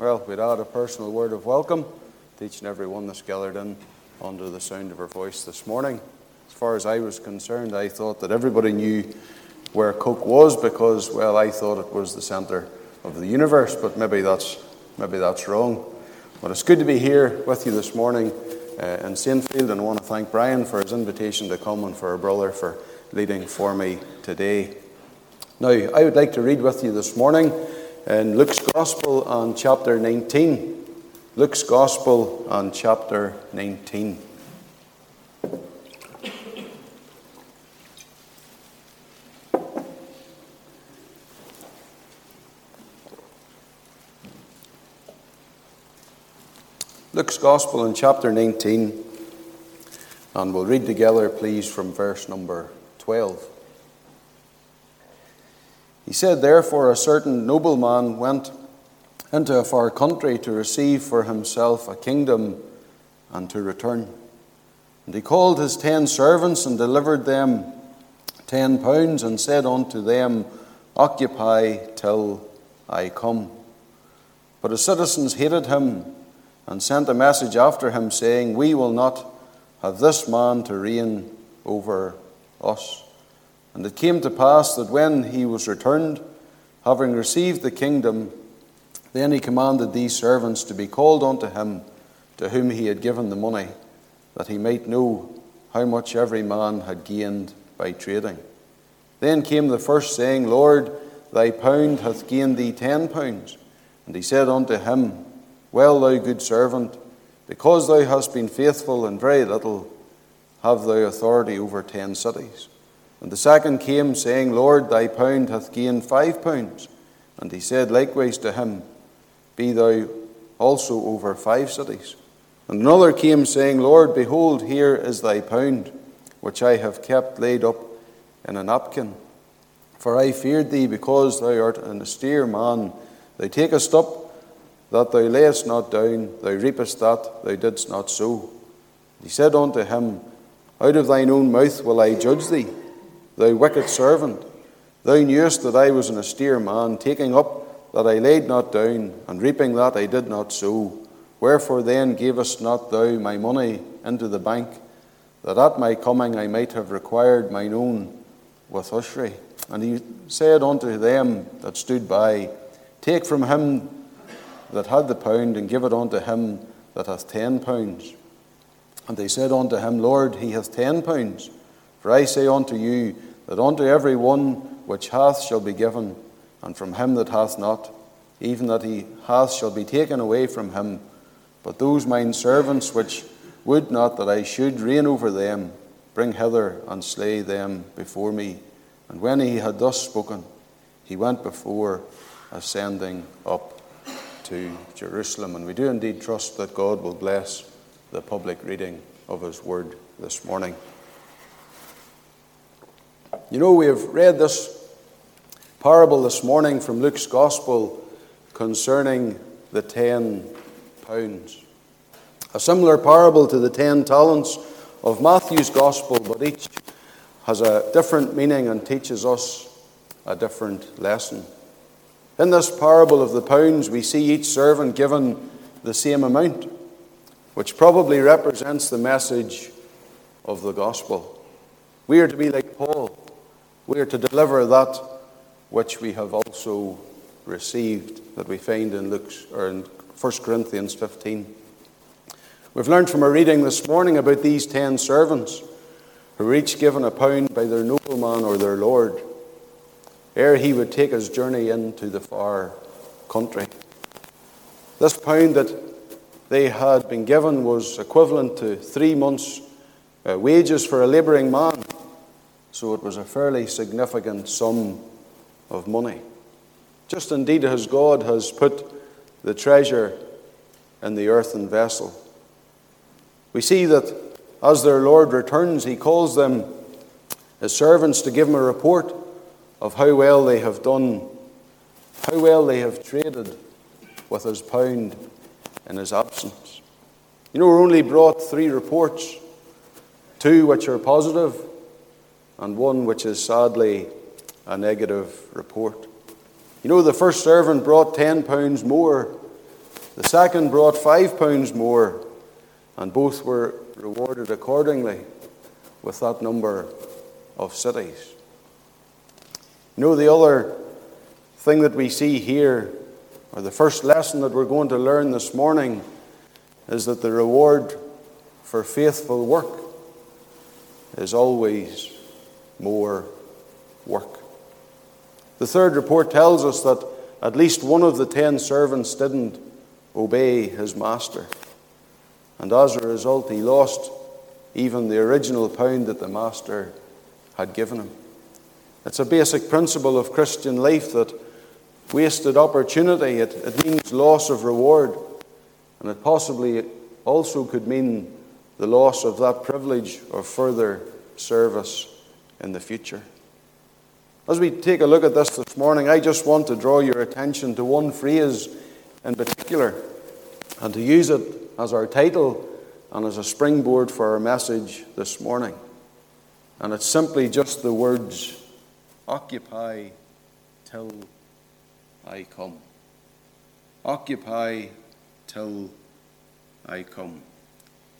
Well, we'd add a personal word of welcome to each and every one that's gathered in under the sound of her voice this morning. As far as I was concerned, I thought that everybody knew where Coagh was because, well, I thought it was the centre of the universe, but maybe that's, maybe that's wrong. But it's good to be here with you this morning uh, in Saintfield, and I want to thank Brian for his invitation to come and for our brother for leading for me today. Now, I would like to read with you this morning in Luke's Gospel on chapter 19. Luke's Gospel on chapter 19. Luke's Gospel in chapter 19, and we'll read together, please, from verse number 12. He said, Therefore, a certain nobleman went into a far country to receive for himself a kingdom and to return. And he called his ten servants and delivered them ten pounds and said unto them, Occupy till I come. But his citizens hated him and sent a message after him, saying, We will not have this man to reign over us. And it came to pass that when he was returned, having received the kingdom, then he commanded these servants to be called unto him to whom he had given the money, that he might know how much every man had gained by trading. Then came the first, saying, Lord, thy pound hath gained thee ten pounds. And he said unto him, well, thou good servant, because thou hast been faithful in very little, have thou authority over ten cities. And the second came, saying, Lord, thy pound hath gained five pounds. And he said likewise to him, Be thou also over five cities. And another came, saying, Lord, behold, here is thy pound, which I have kept laid up in a napkin. For I feared thee, because thou art an austere man. Thou takest up that thou layest not down, thou reapest that thou didst not sow. He said unto him, Out of thine own mouth will I judge thee, thou wicked servant. Thou knewest that I was an austere man, taking up that I laid not down, and reaping that I did not sow. Wherefore then gavest not thou my money into the bank, that at my coming I might have required mine own with usury? And he said unto them that stood by, Take from him that had the pound, and give it unto him that hath ten pounds. And they said unto him, Lord, he hath ten pounds. For I say unto you, that unto every one which hath shall be given, and from him that hath not, even that he hath shall be taken away from him. But those mine servants which would not that I should reign over them, bring hither and slay them before me. And when he had thus spoken, he went before, ascending up to Jerusalem. And we do indeed trust that God will bless the public reading of His Word this morning. You know, we have read this parable this morning from Luke's Gospel concerning the ten pounds. A similar parable to the ten talents of Matthew's Gospel, but each has a different meaning and teaches us a different lesson. In this parable of the pounds, we see each servant given the same amount, which probably represents the message of the gospel. We are to be like Paul. We are to deliver that which we have also received, that we find in Luke's or in 1 Corinthians 15. We've learned from our reading this morning about these ten servants who were each given a pound by their nobleman or their lord ere he would take his journey into the far country. This pound that they had been given was equivalent to three months' uh, wages for a labouring man, so it was a fairly significant sum of money. Just indeed as God has put the treasure in the earthen vessel. We see that as their Lord returns, he calls them his servants to give him a report of how well they have done, how well they have traded with his pound in his absence. You know, we're only brought three reports two which are positive, and one which is sadly a negative report. You know, the first servant brought ten pounds more The second brought five pounds more, and both were rewarded accordingly with that number of cities. You know, the other thing that we see here, or the first lesson that we're going to learn this morning, is that the reward for faithful work is always more work. The third report tells us that at least one of the ten servants didn't obey his master. And as a result, he lost even the original pound that the master had given him. It's a basic principle of Christian life that wasted opportunity, it, it means loss of reward, and it possibly also could mean the loss of that privilege of further service in the future. As we take a look at this this morning, I just want to draw your attention to one phrase in particular and to use it as our title and as a springboard for our message this morning. And it's simply just the words Occupy till I come. Occupy till I come.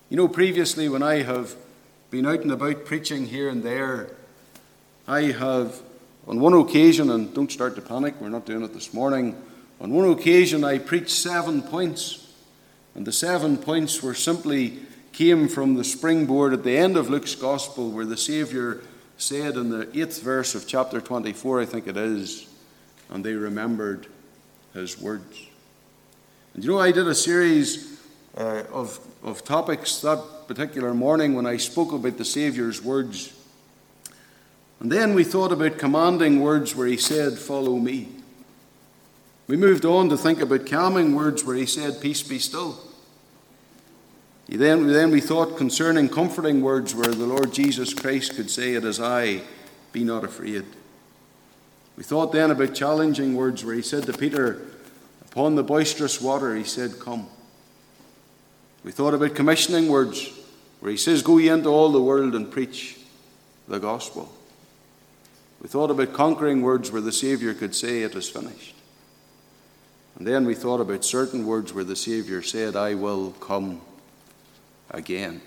You know, previously when I have been out and about preaching here and there, I have, on one occasion, and don't start to panic, we're not doing it this morning, on one occasion I preached seven points. And the seven points were simply came from the springboard at the end of Luke's Gospel, where the Saviour said in the eighth verse of chapter 24, I think it is, and they remembered his words. And you know, I did a series uh, of, of topics that particular morning when I spoke about the Saviour's words. And then we thought about commanding words where he said, Follow me. We moved on to think about calming words where he said, Peace be still. Then, then we thought concerning comforting words where the Lord Jesus Christ could say, It is I, be not afraid. We thought then about challenging words where he said to Peter, Upon the boisterous water, he said, Come. We thought about commissioning words where he says, Go ye into all the world and preach the gospel. We thought about conquering words where the Saviour could say, It is finished. And then we thought about certain words where the Saviour said, I will come again.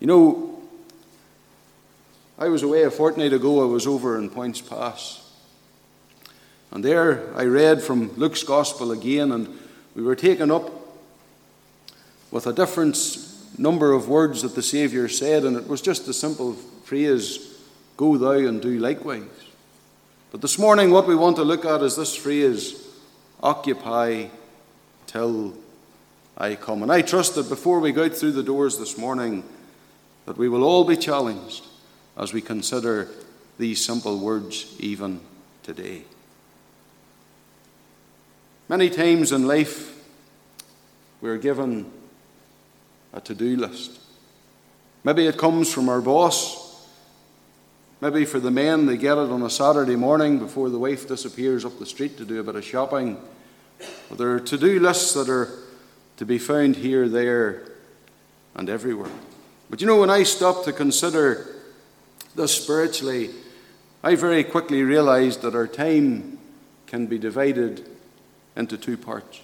You know, I was away a fortnight ago, I was over in Poyntzpass. And there I read from Luke's Gospel again, and we were taken up with a different number of words that the Saviour said, and it was just a simple phrase Go thou and do likewise. But this morning, what we want to look at is this phrase Occupy till I come. And I trust that before we go out through the doors this morning, that we will all be challenged as we consider these simple words even today. Many times in life, we're given a to do list. Maybe it comes from our boss. Maybe for the men, they get it on a Saturday morning before the wife disappears up the street to do a bit of shopping. But there are to do lists that are to be found here, there, and everywhere. But you know, when I stop to consider this spiritually, I very quickly realized that our time can be divided into two parts.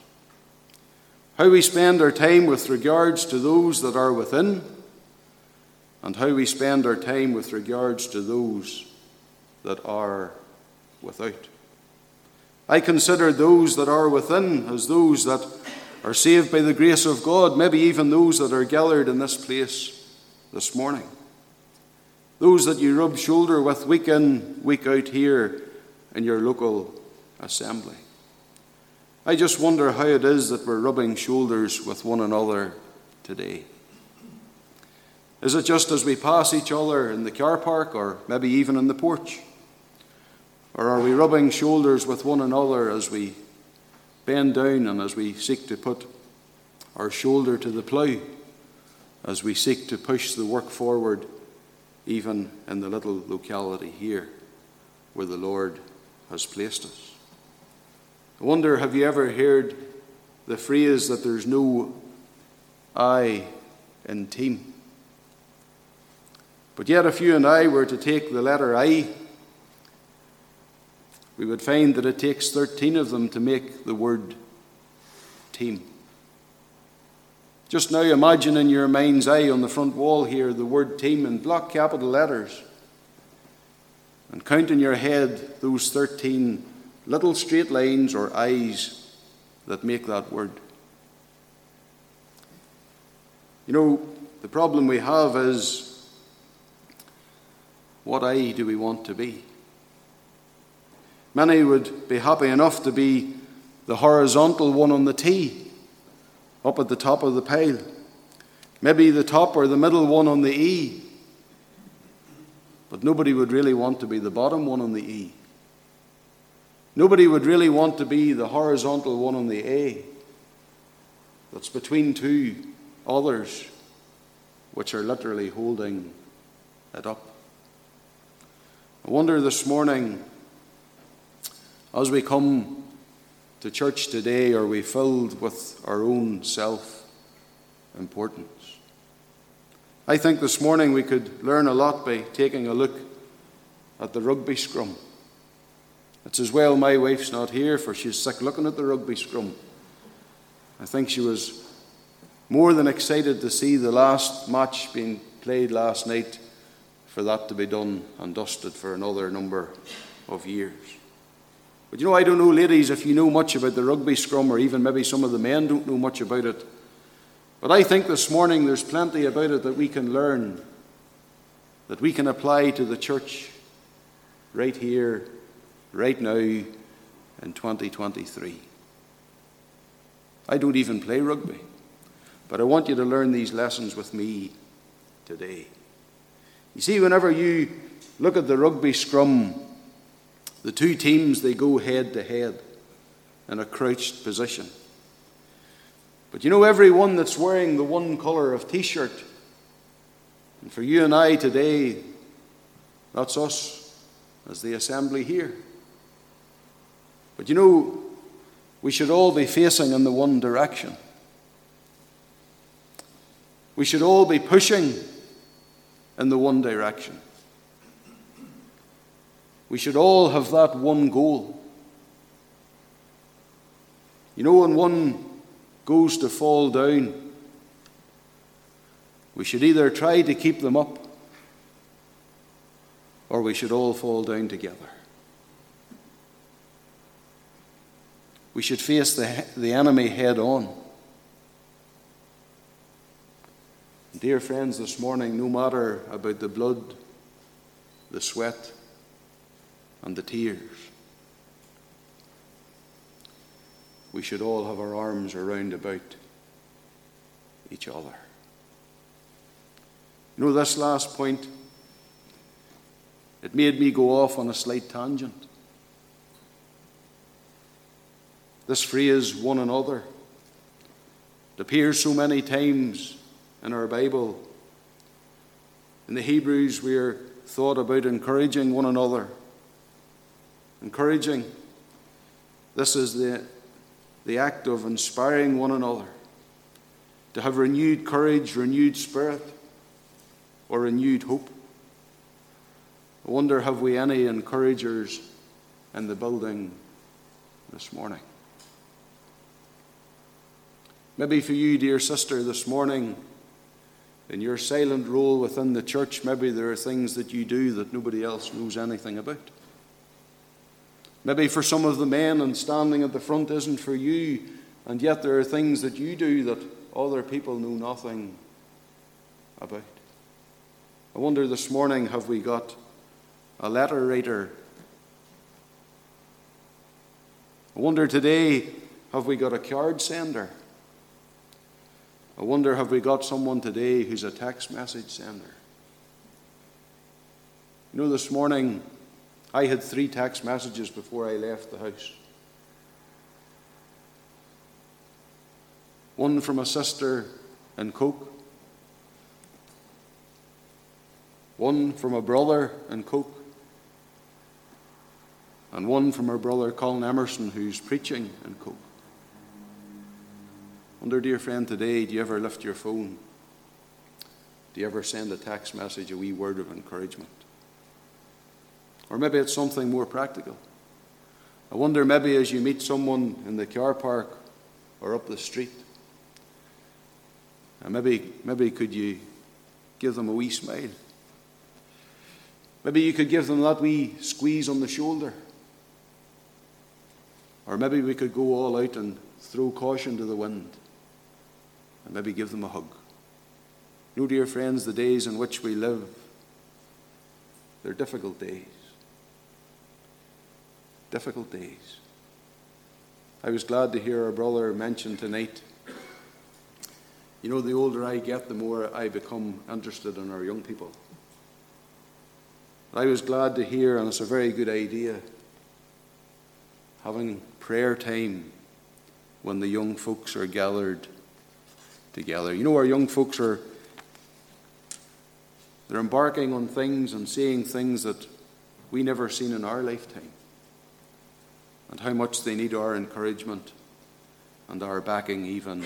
How we spend our time with regards to those that are within, and how we spend our time with regards to those that are without. I consider those that are within as those that are saved by the grace of God, maybe even those that are gathered in this place this morning. Those that you rub shoulder with week in, week out here in your local assembly. I just wonder how it is that we're rubbing shoulders with one another today. Is it just as we pass each other in the car park or maybe even in the porch? Or are we rubbing shoulders with one another as we bend down and as we seek to put our shoulder to the plough, as we seek to push the work forward, even in the little locality here where the Lord has placed us. I wonder, have you ever heard the phrase that there's no I in team? But yet, if you and I were to take the letter I we would find that it takes 13 of them to make the word team. Just now imagine in your mind's eye on the front wall here the word team in block capital letters. And count in your head those 13 little straight lines or eyes that make that word. You know, the problem we have is what eye do we want to be? Many would be happy enough to be the horizontal one on the T, up at the top of the pile. Maybe the top or the middle one on the E. But nobody would really want to be the bottom one on the E. Nobody would really want to be the horizontal one on the A that's between two others which are literally holding it up. I wonder this morning, as we come to church today, are we filled with our own self importance? I think this morning we could learn a lot by taking a look at the rugby scrum. It's as well my wife's not here, for she's sick looking at the rugby scrum. I think she was more than excited to see the last match being played last night for that to be done and dusted for another number of years. But you know, I don't know, ladies, if you know much about the rugby scrum, or even maybe some of the men don't know much about it. But I think this morning there's plenty about it that we can learn, that we can apply to the church right here, right now, in 2023. I don't even play rugby, but I want you to learn these lessons with me today. You see, whenever you look at the rugby scrum, the two teams they go head to head in a crouched position. But you know, everyone that's wearing the one colour of t shirt, and for you and I today, that's us as the assembly here. But you know, we should all be facing in the one direction. We should all be pushing in the one direction. We should all have that one goal. You know, when one goes to fall down, we should either try to keep them up or we should all fall down together. We should face the, the enemy head on. Dear friends, this morning, no matter about the blood, the sweat, and the tears, we should all have our arms around about each other. You know, this last point, it made me go off on a slight tangent. This phrase, one another, it appears so many times in our Bible. In the Hebrews, we are thought about encouraging one another. Encouraging. This is the, the act of inspiring one another to have renewed courage, renewed spirit, or renewed hope. I wonder, have we any encouragers in the building this morning? Maybe for you, dear sister, this morning, in your silent role within the church, maybe there are things that you do that nobody else knows anything about. Maybe for some of the men and standing at the front isn't for you, and yet there are things that you do that other people know nothing about. I wonder this morning have we got a letter writer? I wonder today have we got a card sender? I wonder have we got someone today who's a text message sender? You know, this morning I had three text messages before I left the house. One from a sister in Coagh, one from a brother in Coagh, and one from our brother Colin Emerson, who's preaching in Coagh. Wonder, dear friend, today, do you ever lift your phone? Do you ever send a text message, a wee word of encouragement? Or maybe it's something more practical. I wonder, maybe as you meet someone in the car park or up the street, And maybe, maybe could you give them a wee smile? Maybe you could give them that wee squeeze on the shoulder. Or maybe we could go all out and throw caution to the wind and maybe give them a hug. Know, dear friends, the days in which we live, they're difficult days. Difficult days. I was glad to hear our brother mention tonight. You know, the older I get, the more I become interested in our young people. I was glad to hear, and it's a very good idea, having prayer time when the young folks are gathered together. You know, our young folks are they're embarking on things and seeing things that we never seen in our lifetime. And how much they need our encouragement and our backing even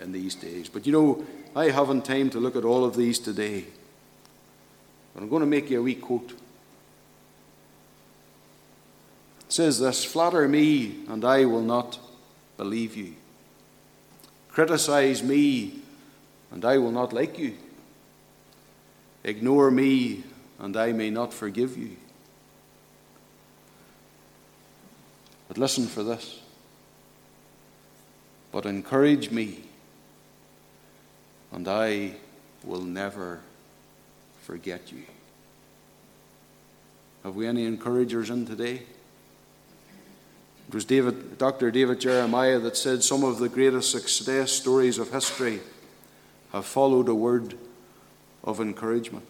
in these days. But you know, I haven't time to look at all of these today. But I'm going to make you a wee quote. It says this Flatter me, and I will not believe you. Criticize me, and I will not like you. Ignore me, and I may not forgive you. But listen for this. But encourage me, and I will never forget you. Have we any encouragers in today? It was David, Dr. David Jeremiah that said some of the greatest success stories of history have followed a word of encouragement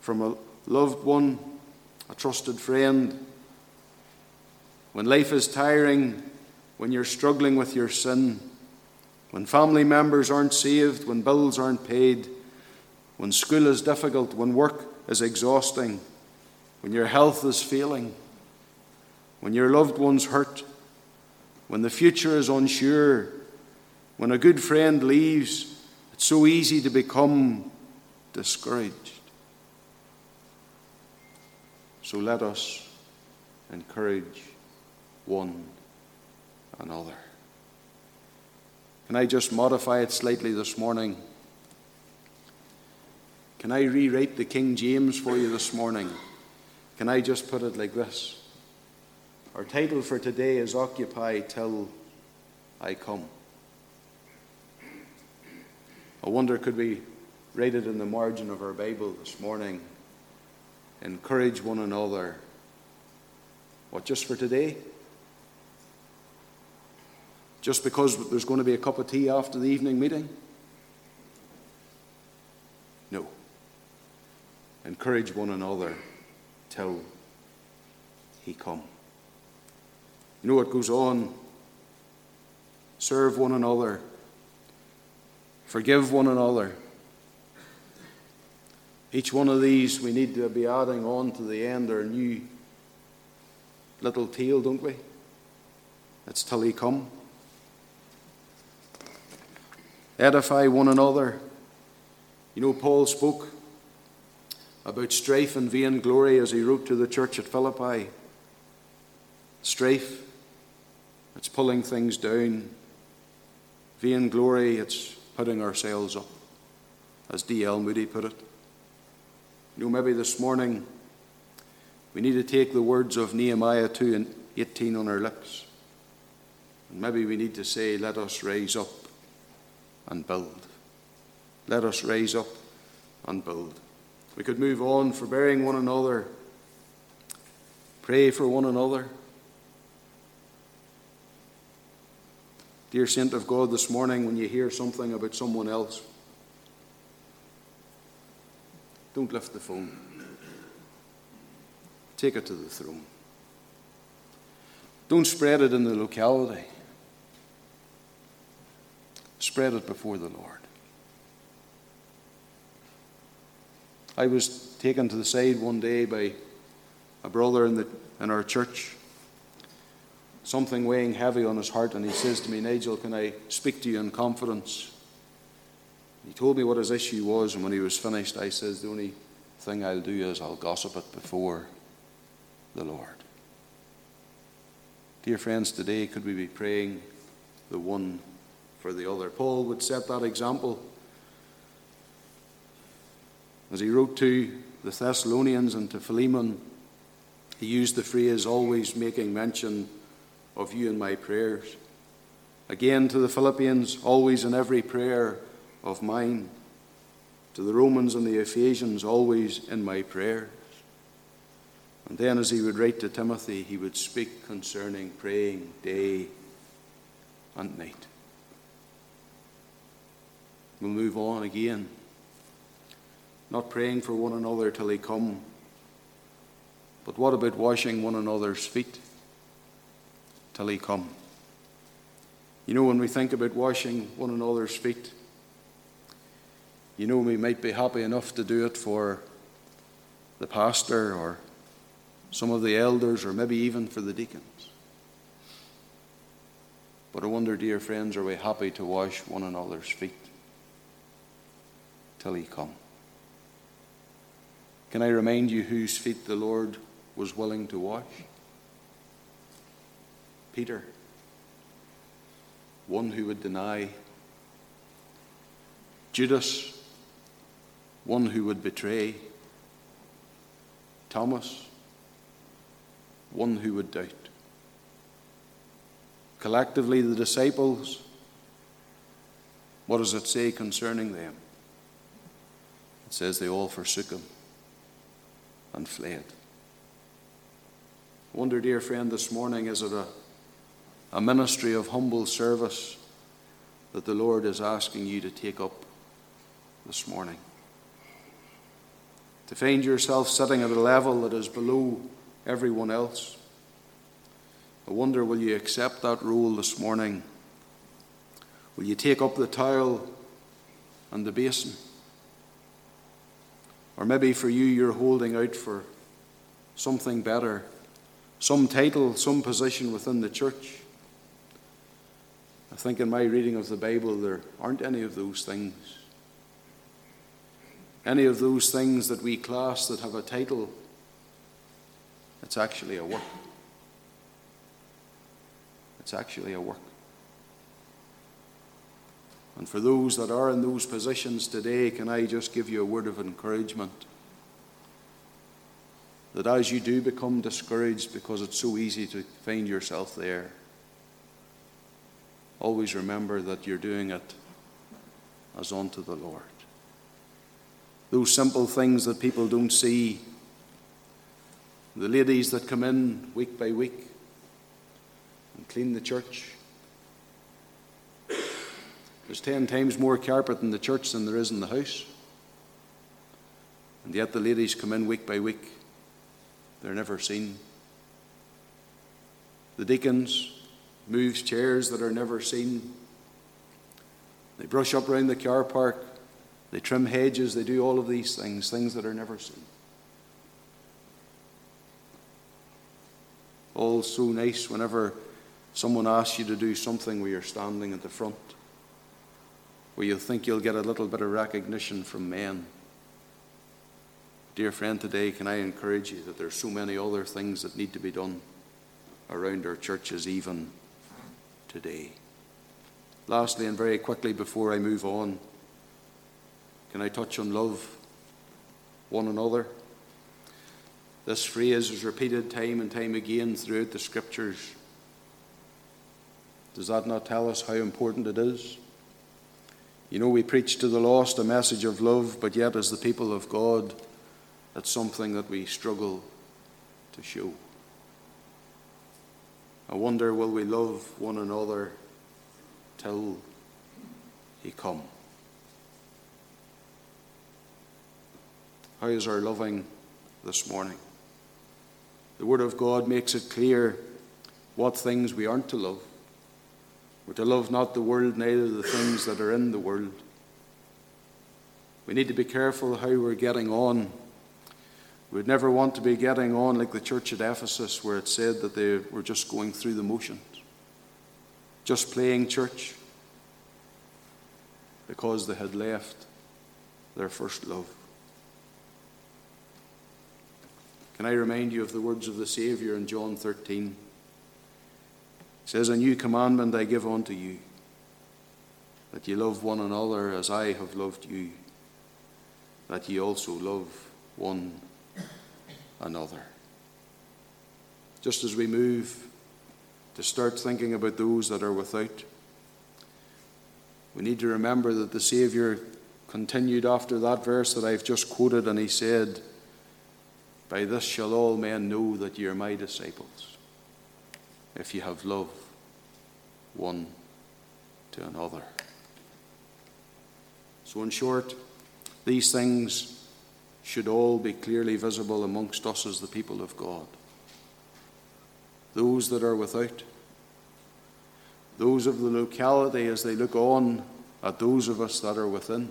from a loved one, a trusted friend. When life is tiring, when you're struggling with your sin, when family members aren't saved, when bills aren't paid, when school is difficult, when work is exhausting, when your health is failing, when your loved ones hurt, when the future is unsure, when a good friend leaves, it's so easy to become discouraged. So let us encourage one another. Can I just modify it slightly this morning? Can I rewrite the King James for you this morning? Can I just put it like this? Our title for today is Occupy Till I Come. I wonder, could we write it in the margin of our Bible this morning? Encourage one another. What, just for today? Just because there's going to be a cup of tea after the evening meeting? No. Encourage one another till he come. You know what goes on? Serve one another. Forgive one another. Each one of these we need to be adding on to the end our new little tale, don't we? It's till he come. Edify one another. You know, Paul spoke about strife and vain glory as he wrote to the church at Philippi. Strife, it's pulling things down. Vain glory, it's putting ourselves up, as D.L. Moody put it. You know, maybe this morning we need to take the words of Nehemiah 2 and 18 on our lips. And maybe we need to say, Let us raise up and build. Let us raise up and build. We could move on, forbearing one another, pray for one another. Dear saint of God, this morning when you hear something about someone else, don't lift the phone. Take it to the throne. Don't spread it in the locality. Spread it before the Lord. I was taken to the side one day by a brother in, the, in our church, something weighing heavy on his heart, and he says to me, Nigel, can I speak to you in confidence? He told me what his issue was, and when he was finished, I says, The only thing I'll do is I'll gossip it before the Lord. Dear friends, today could we be praying the one for the other. Paul would set that example. As he wrote to the Thessalonians and to Philemon, he used the phrase, always making mention of you in my prayers. Again to the Philippians, always in every prayer of mine. To the Romans and the Ephesians, always in my prayers. And then, as he would write to Timothy, he would speak concerning praying day and night. We'll move on again. Not praying for one another till he come. But what about washing one another's feet till he come? You know, when we think about washing one another's feet, you know, we might be happy enough to do it for the pastor or some of the elders or maybe even for the deacons. But I wonder, dear friends, are we happy to wash one another's feet till he come? Can I remind you whose feet the Lord was willing to wash? Peter one who would deny, Judas, one who would betray, Thomas, one who would doubt. Collectively, the disciples, what does it say concerning them? It says they all forsook him and fled. I wonder, dear friend, this morning, is it a a ministry of humble service that the Lord is asking you to take up this morning. To find yourself sitting at a level that is below everyone else. I wonder, will you accept that role this morning? Will you take up the towel and the basin? Or maybe for you, you're holding out for something better, some title, some position within the church. I think in my reading of the Bible, there aren't any of those things. Any of those things that we class that have a title, it's actually a work. It's actually a work. And for those that are in those positions today, can I just give you a word of encouragement? That as you do become discouraged because it's so easy to find yourself there, always remember that you're doing it as unto the Lord. Those simple things that people don't see, the ladies that come in week by week and clean the church. There's ten times more carpet in the church than there is in the house. And yet the ladies come in week by week. They're never seen. The deacons, moves chairs that are never seen. They brush up around the car park. They trim hedges. They do all of these things, things that are never seen. All so nice whenever someone asks you to do something where you're standing at the front, where you think you'll get a little bit of recognition from men. Dear friend, today, can I encourage you that there's so many other things that need to be done around our churches, even today. Lastly, and very quickly before I move on, can I touch on love one another? This phrase is repeated time and time again throughout the scriptures. Does that not tell us how important it is? You know, we preach to the lost a message of love, but yet, as the people of God, it's something that we struggle to show. I wonder, will we love one another till he come? How is our loving this morning? The Word of God makes it clear what things we aren't to love. We're to love not the world, neither the things that are in the world. We need to be careful how we're getting on We'd never want to be getting on like the church at Ephesus, where it said that they were just going through the motions, just playing church, because they had left their first love. Can I remind you of the words of the Saviour in John 13? It says, A new commandment I give unto you, that ye love one another as I have loved you, that ye also love one another. Just as we move to start thinking about those that are without, we need to remember that the Saviour continued after that verse that I've just quoted, and he said, By this shall all men know that ye are my disciples, if ye have love one to another. So, in short, these things should all be clearly visible amongst us as the people of God. Those that are without, those of the locality as they look on at those of us that are within,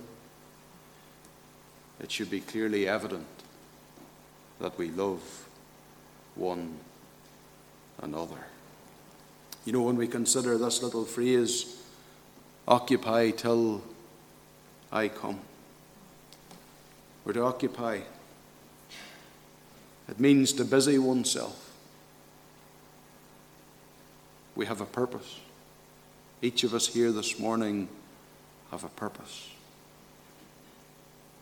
it should be clearly evident that we love one another. You know, when we consider this little phrase, occupy till I come. We're to occupy. It means to busy oneself. We have a purpose. Each of us here this morning have a purpose.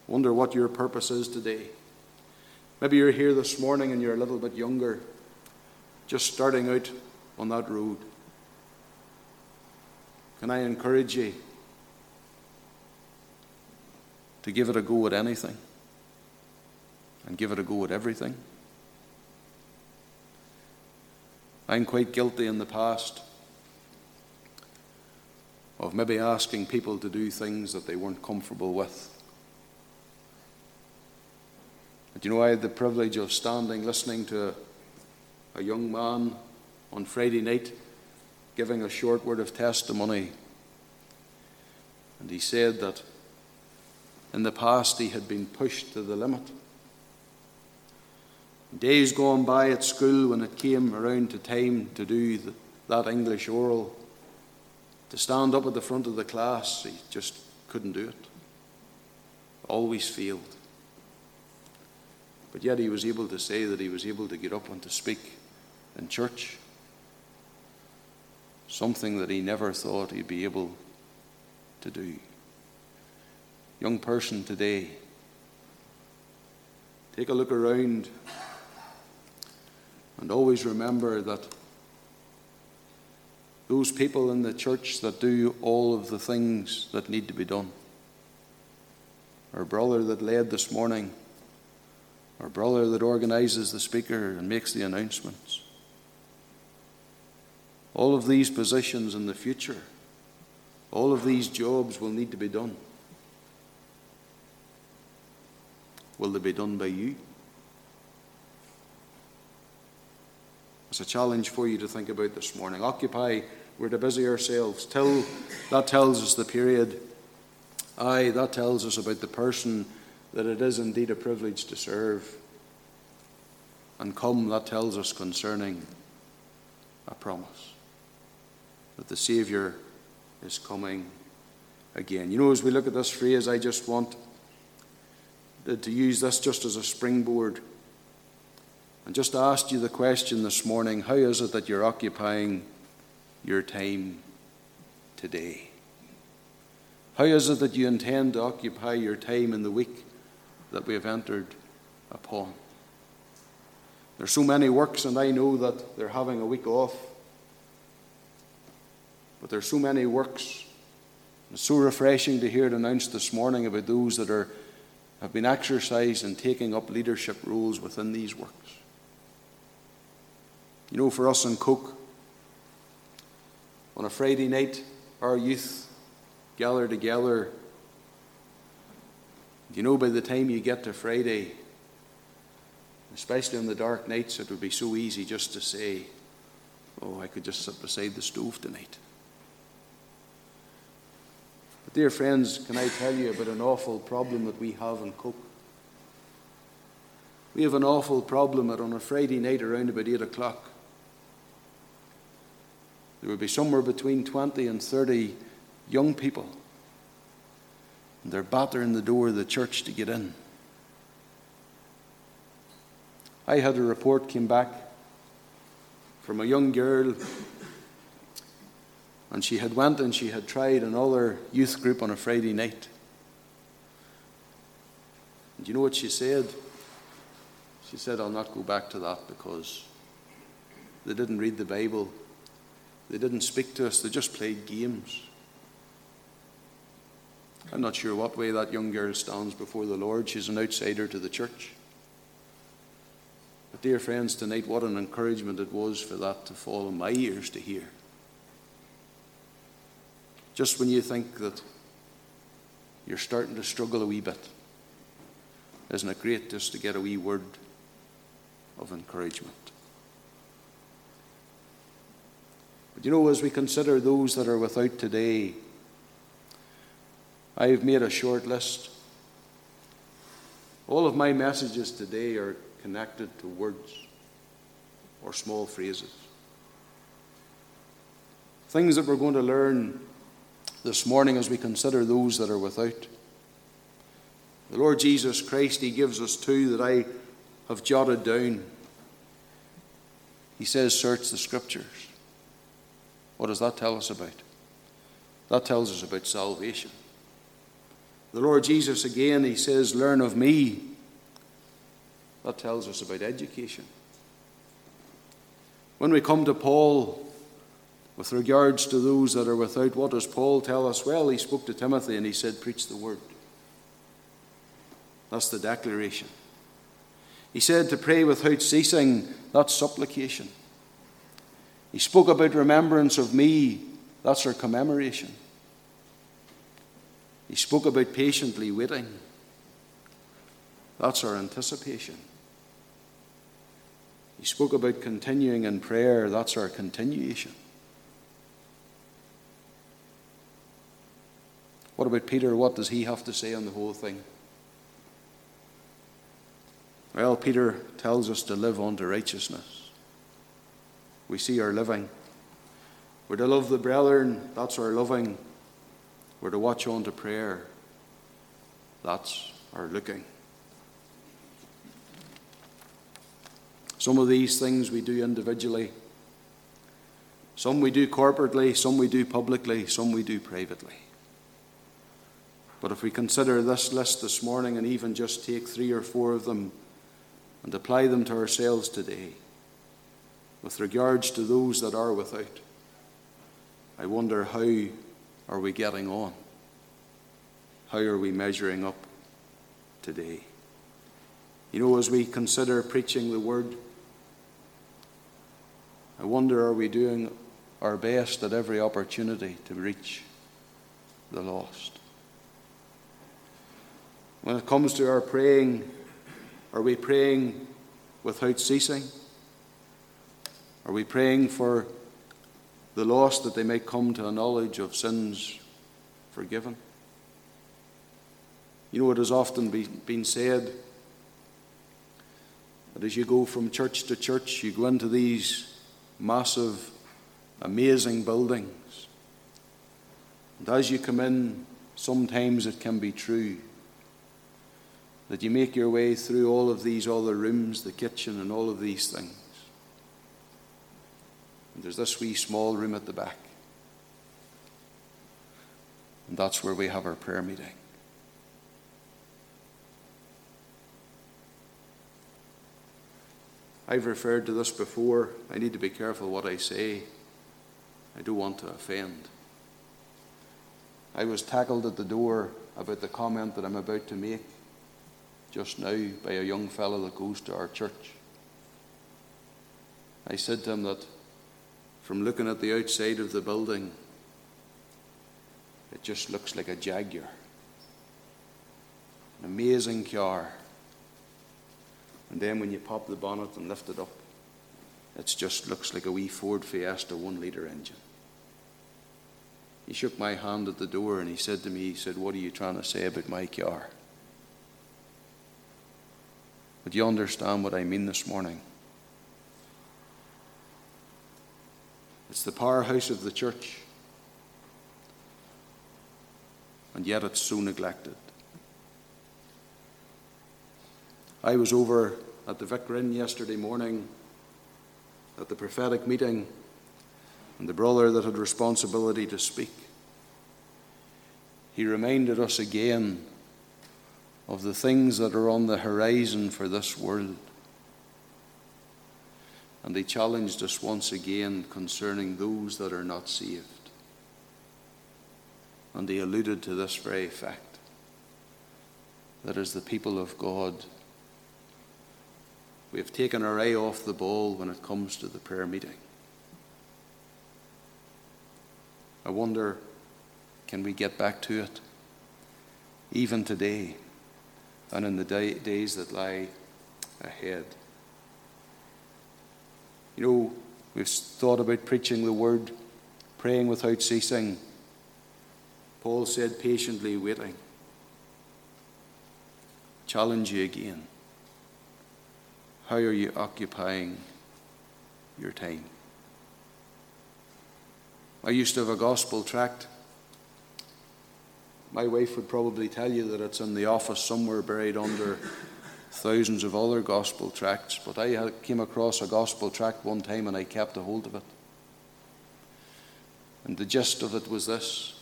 Wonder what your purpose is today. Maybe you're here this morning and you're a little bit younger, just starting out on that road. Can I encourage you to give it a go at anything and give it a go at everything. I'm quite guilty in the past of maybe asking people to do things that they weren't comfortable with. But you know, I had the privilege of standing listening to a, a young man on Friday night giving a short word of testimony. And he said that in the past, he had been pushed to the limit. Days gone by at school, when it came around to time to do the, that English oral, to stand up at the front of the class, he just couldn't do it. Always failed. But yet he was able to say that he was able to get up and to speak in church. Something that he never thought he'd be able to do young person today, take a look around and always remember that those people in the church that do all of the things that need to be done, our brother that led this morning, our brother that organizes the speaker and makes the announcements, all of these positions in the future, all of these jobs will need to be done. Will they be done by you? A challenge for you to think about this morning. Occupy, we're to busy ourselves. Till that tells us the period. Aye, that tells us about the person that it is indeed a privilege to serve. And come, that tells us concerning a promise that the Saviour is coming again. You know, as we look at this phrase, I just want to use this just as a springboard and just asked you the question this morning how is it that you're occupying your time today? How is it that you intend to occupy your time in the week that we have entered upon? There's so many works, and I know that they're having a week off. But there's so many works. It's so refreshing to hear it announced this morning about those that are have been exercised in taking up leadership roles within these works. You know, for us in Coagh, on a Friday night, our youth gather together. You know, by the time you get to Friday, especially on the dark nights, it would be so easy just to say, Oh, I could just sit beside the stove tonight. But, dear friends, can I tell you about an awful problem that we have in Coagh? We have an awful problem that on a Friday night around about 8 o'clock, there would be somewhere between 20 and 30 young people. And they're battering the door of the church to get in. I had a report came back from a young girl And she had went and she had tried another youth group on a Friday night. And you know what she said? She said, I'll not go back to that because they didn't read the Bible. They didn't speak to us. They just played games. I'm not sure what way that young girl stands before the Lord. She's an outsider to the church. But, dear friends, tonight, what an encouragement it was for that to fall on my ears to hear. Just when you think that you're starting to struggle a wee bit, isn't it great just to get a wee word of encouragement? But you know, as we consider those that are without today, I have made a short list. All of my messages today are connected to words or small phrases. Things that we're going to learn this morning as we consider those that are without. The Lord Jesus Christ, He gives us two that I have jotted down. He says, Search the Scriptures. What does that tell us about? That tells us about salvation. The Lord Jesus, again, He says, Learn of me. That tells us about education. When we come to Paul, with regards to those that are without, what does Paul tell us? Well, he spoke to Timothy and he said, Preach the word. That's the declaration. He said to pray without ceasing, that's supplication. He spoke about remembrance of me, that's our commemoration. He spoke about patiently waiting, that's our anticipation. He spoke about continuing in prayer, that's our continuation. What about Peter? What does he have to say on the whole thing? Well, Peter tells us to live unto righteousness. We see our living. We're to love the brethren, that's our loving. We're to watch on to prayer, that's our looking. Some of these things we do individually, some we do corporately, some we do publicly, some we do privately. But if we consider this list this morning and even just take three or four of them and apply them to ourselves today, with regards to those that are without, I wonder how are we getting on? How are we measuring up today? You know, as we consider preaching the word, I wonder are we doing our best at every opportunity to reach the lost? When it comes to our praying, are we praying without ceasing? Are we praying for the lost that they may come to a knowledge of sins forgiven? You know, it has often be, been said that as you go from church to church, you go into these massive, amazing buildings. And as you come in, sometimes it can be true that you make your way through all of these other rooms, the kitchen, and all of these things. And there's this wee small room at the back. And that's where we have our prayer meeting. I've referred to this before. I need to be careful what I say. I don't want to offend. I was tackled at the door about the comment that I'm about to make just now by a young fellow that goes to our church. I said to him that from looking at the outside of the building, it just looks like a Jaguar. An amazing car. And then when you pop the bonnet and lift it up, it just looks like a wee Ford Fiesta one litre engine. He shook my hand at the door and he said to me, he said, What are you trying to say about my car? But you understand what I mean this morning? It's the powerhouse of the church, and yet it's so neglected. I was over at the Vicar Inn yesterday morning at the prophetic meeting, and the brother that had responsibility to speak. He reminded us again of the things that are on the horizon for this world. And he challenged us once again concerning those that are not saved. And he alluded to this very fact that as the people of God, we have taken our eye off the ball when it comes to the prayer meeting. I wonder, can we get back to it? Even today and in the day, days that lie ahead. You know, we've thought about preaching the word, praying without ceasing. Paul said, patiently waiting. Challenge you again. How are you occupying your time? I used to have a gospel tract. My wife would probably tell you that it's in the office somewhere buried under thousands of other gospel tracts, but I came across a gospel tract one time and I kept a hold of it. And the gist of it was this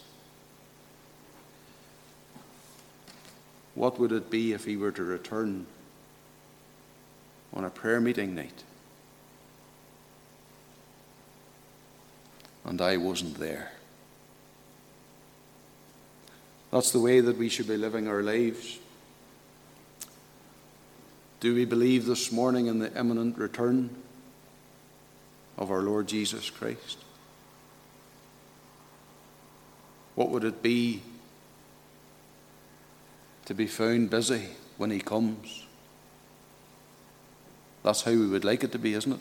What would it be if he were to return on a prayer meeting night? And I wasn't there. That's the way that we should be living our lives. Do we believe this morning in the imminent return of our Lord Jesus Christ? What would it be to be found busy when He comes? That's how we would like it to be, isn't it?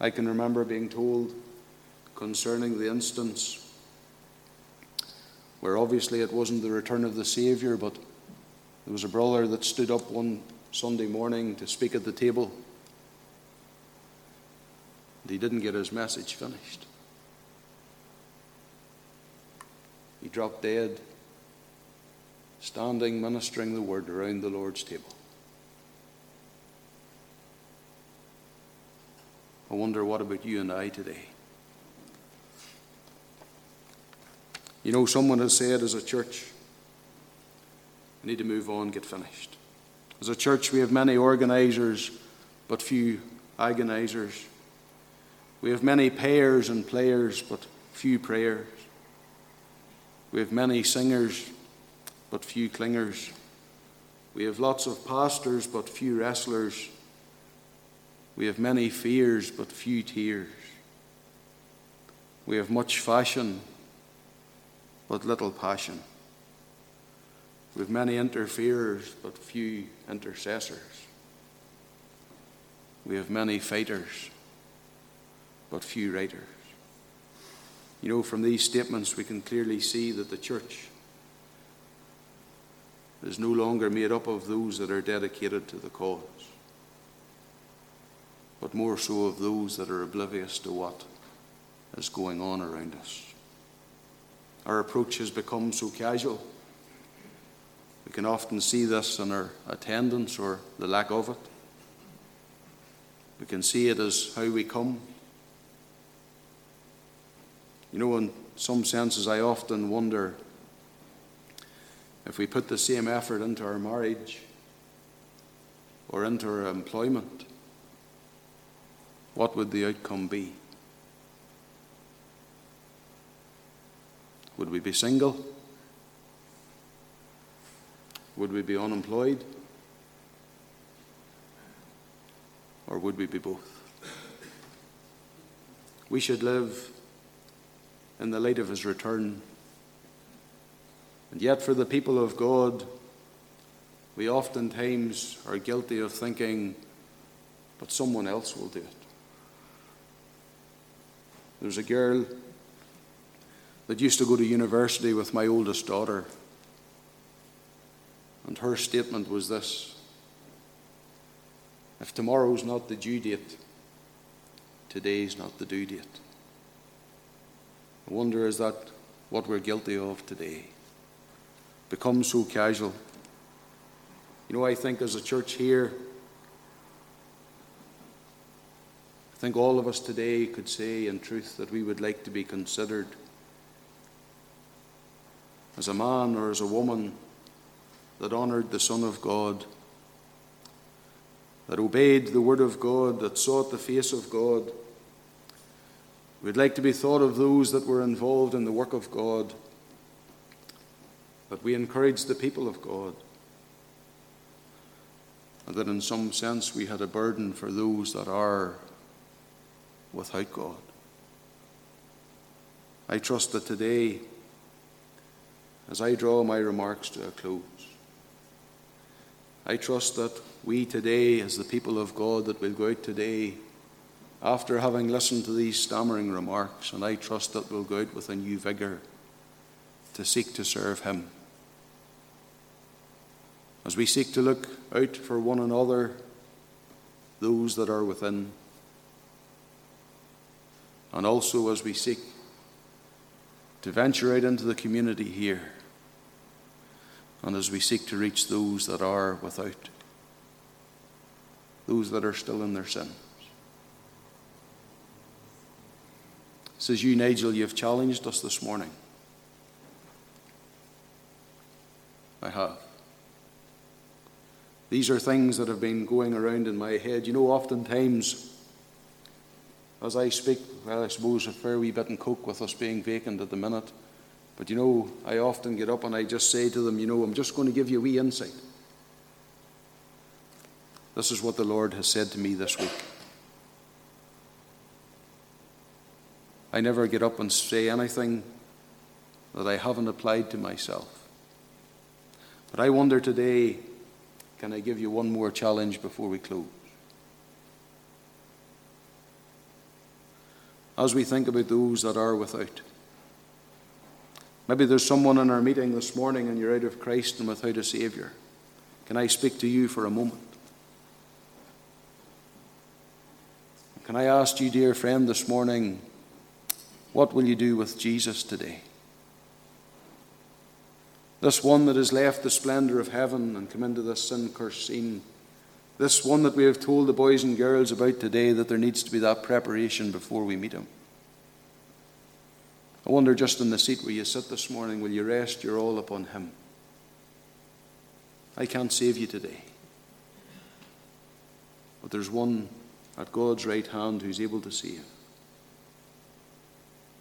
I can remember being told concerning the instance where obviously it wasn't the return of the Saviour, but there was a brother that stood up one Sunday morning to speak at the table. And he didn't get his message finished. He dropped dead, standing, ministering the word around the Lord's table. I wonder what about you and I today? You know, someone has said as a church, we need to move on, get finished. As a church, we have many organizers, but few agonizers. We have many payers and players, but few prayers. We have many singers, but few clingers. We have lots of pastors, but few wrestlers. We have many fears, but few tears. We have much fashion, but little passion. With many interferers, but few intercessors. We have many fighters, but few writers. You know, from these statements, we can clearly see that the church is no longer made up of those that are dedicated to the cause, but more so of those that are oblivious to what is going on around us. Our approach has become so casual we can often see this in our attendance or the lack of it. We can see it as how we come. You know, in some senses, I often wonder if we put the same effort into our marriage or into our employment, what would the outcome be? Would we be single? Would we be unemployed? Or would we be both? We should live in the light of his return. And yet, for the people of God, we oftentimes are guilty of thinking, but someone else will do it. There's a girl that used to go to university with my oldest daughter. And her statement was this If tomorrow's not the due date, today's not the due date. I wonder is that what we're guilty of today? Become so casual. You know, I think as a church here, I think all of us today could say in truth that we would like to be considered as a man or as a woman that honoured the Son of God, that obeyed the Word of God, that sought the face of God. We'd like to be thought of those that were involved in the work of God, that we encouraged the people of God, and that in some sense we had a burden for those that are without God. I trust that today, as I draw my remarks to a close, I trust that we today, as the people of God, that will go out today, after having listened to these stammering remarks, and I trust that we'll go out with a new vigour to seek to serve Him. As we seek to look out for one another, those that are within, and also as we seek to venture out into the community here and as we seek to reach those that are without, those that are still in their sins. Says you, Nigel, you've challenged us this morning. I have. These are things that have been going around in my head. You know, oftentimes as I speak, well, I suppose a fair wee bit in Coagh with us being vacant at the minute. But you know, I often get up and I just say to them, you know, I'm just going to give you a wee insight. This is what the Lord has said to me this week. I never get up and say anything that I haven't applied to myself. But I wonder today can I give you one more challenge before we close? as we think about those that are without. Maybe there's someone in our meeting this morning and you're out of Christ and without a Saviour. Can I speak to you for a moment? Can I ask you, dear friend, this morning, what will you do with Jesus today? This one that has left the splendour of heaven and come into this sin cursed scene this one that we have told the boys and girls about today, that there needs to be that preparation before we meet Him. I wonder, just in the seat where you sit this morning, will you rest your all upon Him? I can't save you today. But there's one at God's right hand who's able to save.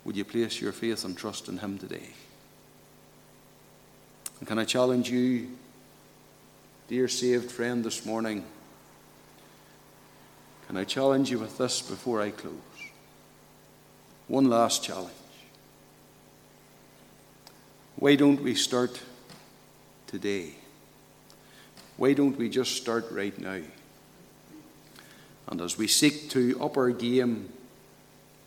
Would you place your faith and trust in Him today? And can I challenge you, dear saved friend, this morning? Can I challenge you with this before I close. One last challenge. Why don't we start today? Why don't we just start right now? And as we seek to up our game,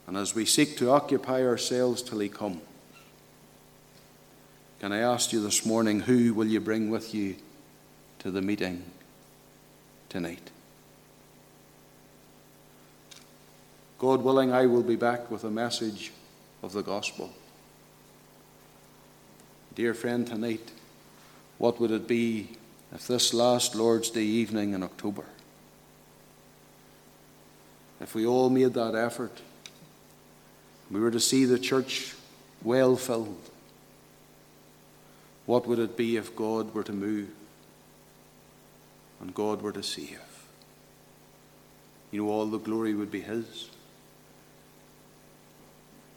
and as we seek to occupy ourselves till He comes, can I ask you this morning, who will you bring with you to the meeting tonight? God willing, I will be back with a message of the gospel. Dear friend, tonight, what would it be if this last Lord's Day evening in October, if we all made that effort, we were to see the church well filled, what would it be if God were to move and God were to save? You know, all the glory would be His.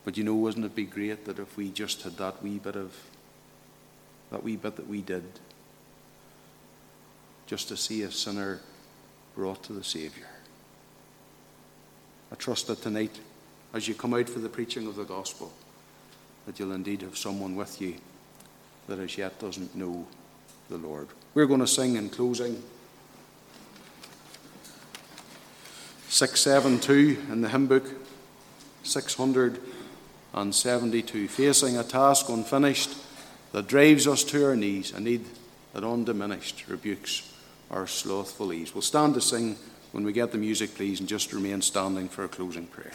But you know, wouldn't it be great that if we just had that wee bit of, that wee bit that we did, just to see a sinner brought to the Saviour? I trust that tonight, as you come out for the preaching of the gospel, that you'll indeed have someone with you that as yet doesn't know the Lord. We're going to sing in closing 672 in the hymn book, 672, facing a task unfinished that drives us to our knees, a need that undiminished rebukes our slothful ease. We'll stand to sing when we get the music, please, and just remain standing for a closing prayer.